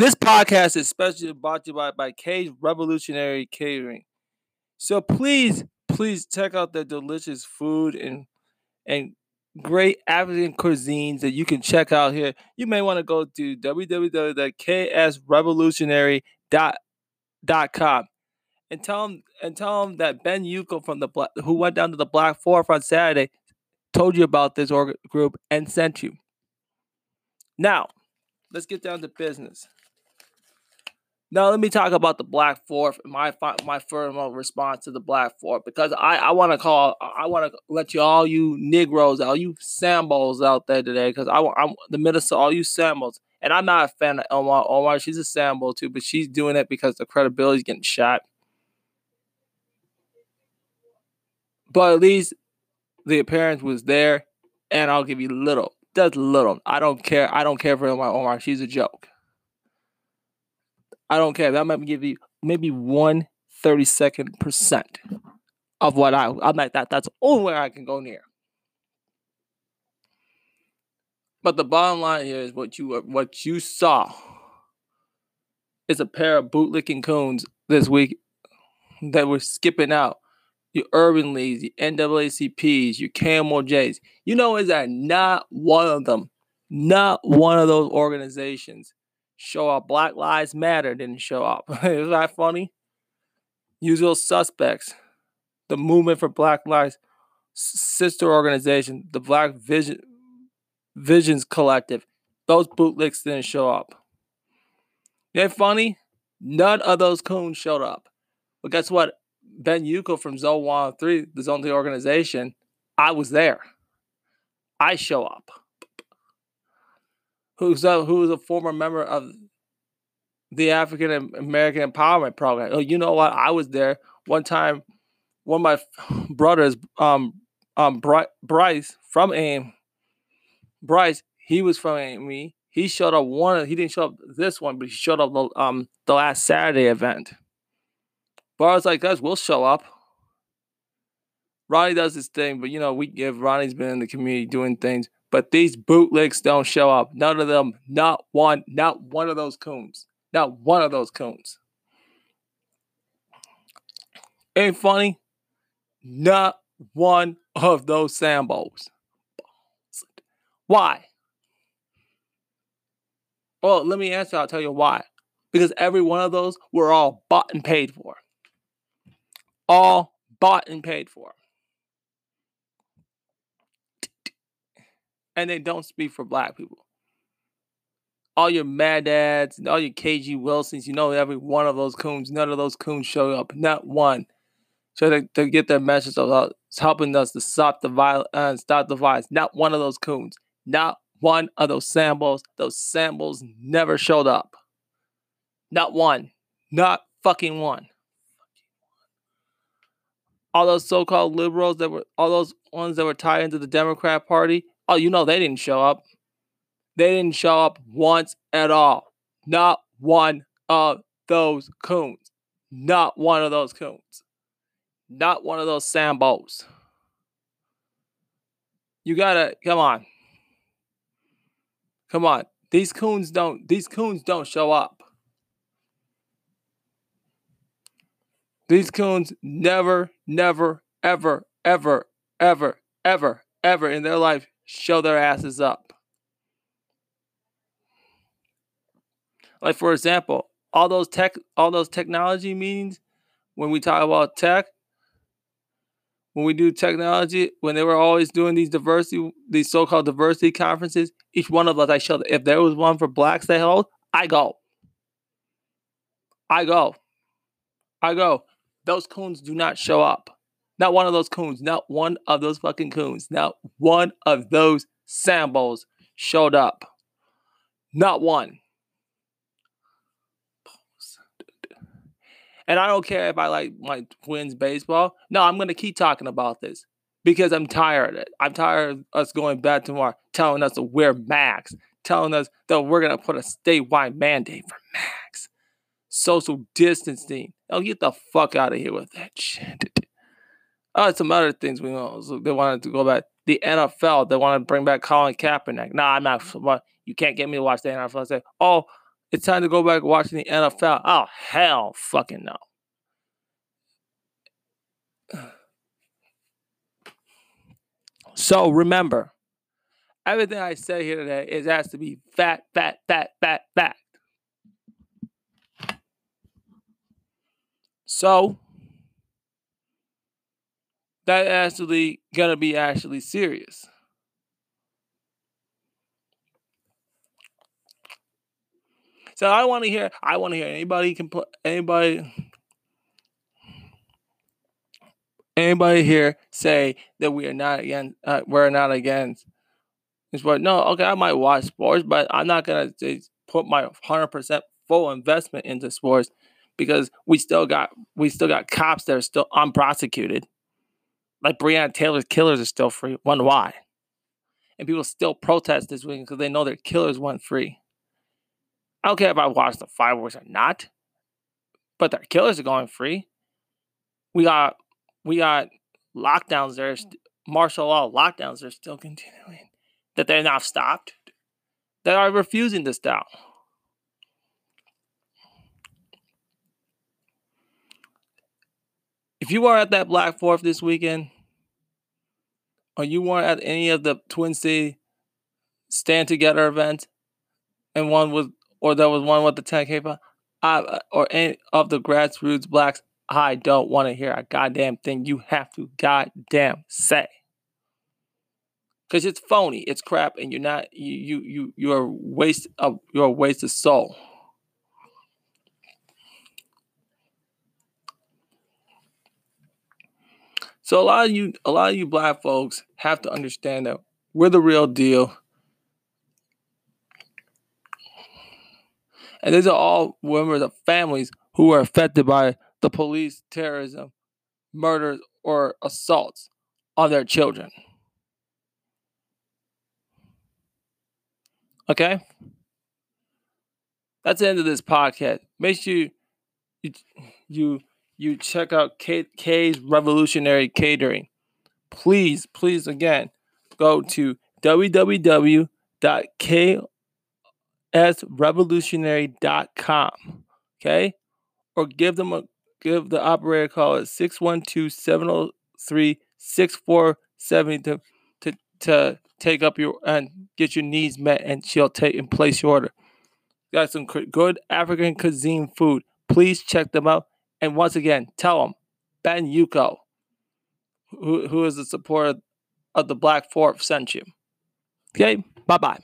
This podcast is specially brought to you by, by K's Revolutionary Catering. So please, please check out their delicious food and and great African cuisines that you can check out here. You may want to go to www.ksrevolutionary.com and tell them and tell them that Ben Yuko from the Black, who went down to the Black Fourth on Saturday told you about this org- group and sent you. Now, let's get down to business. Now let me talk about the Black Fourth. My my firm response to the Black Fourth because I I want to call I want to let you all you Negroes all you Sambos out there today because I I'm the minister all you Sambos and I'm not a fan of Omar Omar she's a Sambo too but she's doing it because the credibility is getting shot. But at least the appearance was there, and I'll give you little. That's little. I don't care. I don't care for Omar Omar. She's a joke. I don't care. That might give you maybe one thirty second percent of what I I'm like that. That's the only I can go near. But the bottom line here is what you what you saw is a pair of bootlicking coons this week that were skipping out. Your Urban Leagues, your NAACPs, your KMOJs. You know, is that not one of them, not one of those organizations show up. Black Lives Matter didn't show up. Isn't that funny? Usual suspects, the movement for Black Lives, sister organization, the Black Vision Visions Collective. Those bootlicks didn't show up. Ain't funny? None of those coons showed up. But guess what? Ben Yuko from Zone 103, the Zone 3 organization, I was there. I show up who's a, who is a former member of the African American Empowerment Program. Oh, you know what? I was there one time. One of my brothers, um, um, Bryce from AIM, Bryce, he was from AIM. He showed up one. He didn't show up this one, but he showed up the um the last Saturday event. But I was like, guys, we'll show up. Ronnie does his thing, but you know, we give Ronnie's been in the community doing things. But these bootlegs don't show up. None of them, not one, not one of those coons. Not one of those coons. Ain't funny? Not one of those Sambos. Why? Well, let me answer. I'll tell you why. Because every one of those were all bought and paid for. All bought and paid for. And they don't speak for black people. All your mad dads and all your KG Wilsons, you know, every one of those coons, none of those coons show up, not one. So to, get their message of helping us to stop the violence uh, stop the violence. Not one of those coons, not one of those samples. Those samples never showed up. Not one, not fucking one. All those so-called liberals that were, all those ones that were tied into the Democrat Party, Oh, you know they didn't show up. They didn't show up once at all. Not one of those coons. Not one of those coons. Not one of those Sambos. You gotta come on. Come on. These coons don't these coons don't show up. These coons never, never, ever, ever, ever, ever, ever in their life show their asses up. Like for example, all those tech all those technology meetings when we talk about tech when we do technology when they were always doing these diversity these so-called diversity conferences each one of us i showed if there was one for blacks they held i go. I go. I go. Those coons do not show up not one of those coons, not one of those fucking coons, not one of those Sambos showed up. Not one. And I don't care if I like my twins baseball. No, I'm gonna keep talking about this because I'm tired of it. I'm tired of us going back to our telling us to wear masks, telling us that we're gonna put a statewide mandate for masks, social distancing. Oh, get the fuck out of here with that shit. Oh, some other things we know. So they wanted to go back. The NFL, they want to bring back Colin Kaepernick. Nah, I'm not. You can't get me to watch the NFL. I say, oh, it's time to go back watching the NFL. Oh hell, fucking no. So remember, everything I say here today is has to be fat, fat, fat, fat, fat. So that actually gonna be actually serious. So I want to hear. I want to hear anybody compl- anybody anybody here say that we are not against. Uh, we're not against. What? No. Okay, I might watch sports, but I'm not gonna put my hundred percent full investment into sports because we still got we still got cops that are still unprosecuted. Like Breonna Taylor's killers are still free. one why? And people still protest this week because they know their killers went free. I don't care if I watch the fireworks or not, but their killers are going free. We got we got lockdowns there, martial law lockdowns are still continuing. That they're not stopped. That are refusing to stop. If you are at that Black Fourth this weekend, or you weren't at any of the Twin City Stand Together events, and one was or there was one with the 10K, I, or any of the grassroots blacks, I don't want to hear a goddamn thing you have to goddamn say. Cause it's phony, it's crap, and you're not you you you you're waste of you're a waste of soul. So a lot of you a lot of you black folks have to understand that we're the real deal. And these are all members of families who are affected by the police terrorism, murders, or assaults on their children. Okay? That's the end of this podcast. Make sure you you you, you check out K, K's Revolutionary Catering. Please, please again, go to www.k srevolutionary.com. Okay? Or give them a give the operator a call at 612-703-6470 to, to, to take up your and get your needs met and she'll take and place your order. Got some good African cuisine food. Please check them out. And once again, tell them Ben Yuko, who, who is the supporter of the Black Fourth, sent you. Okay, bye bye.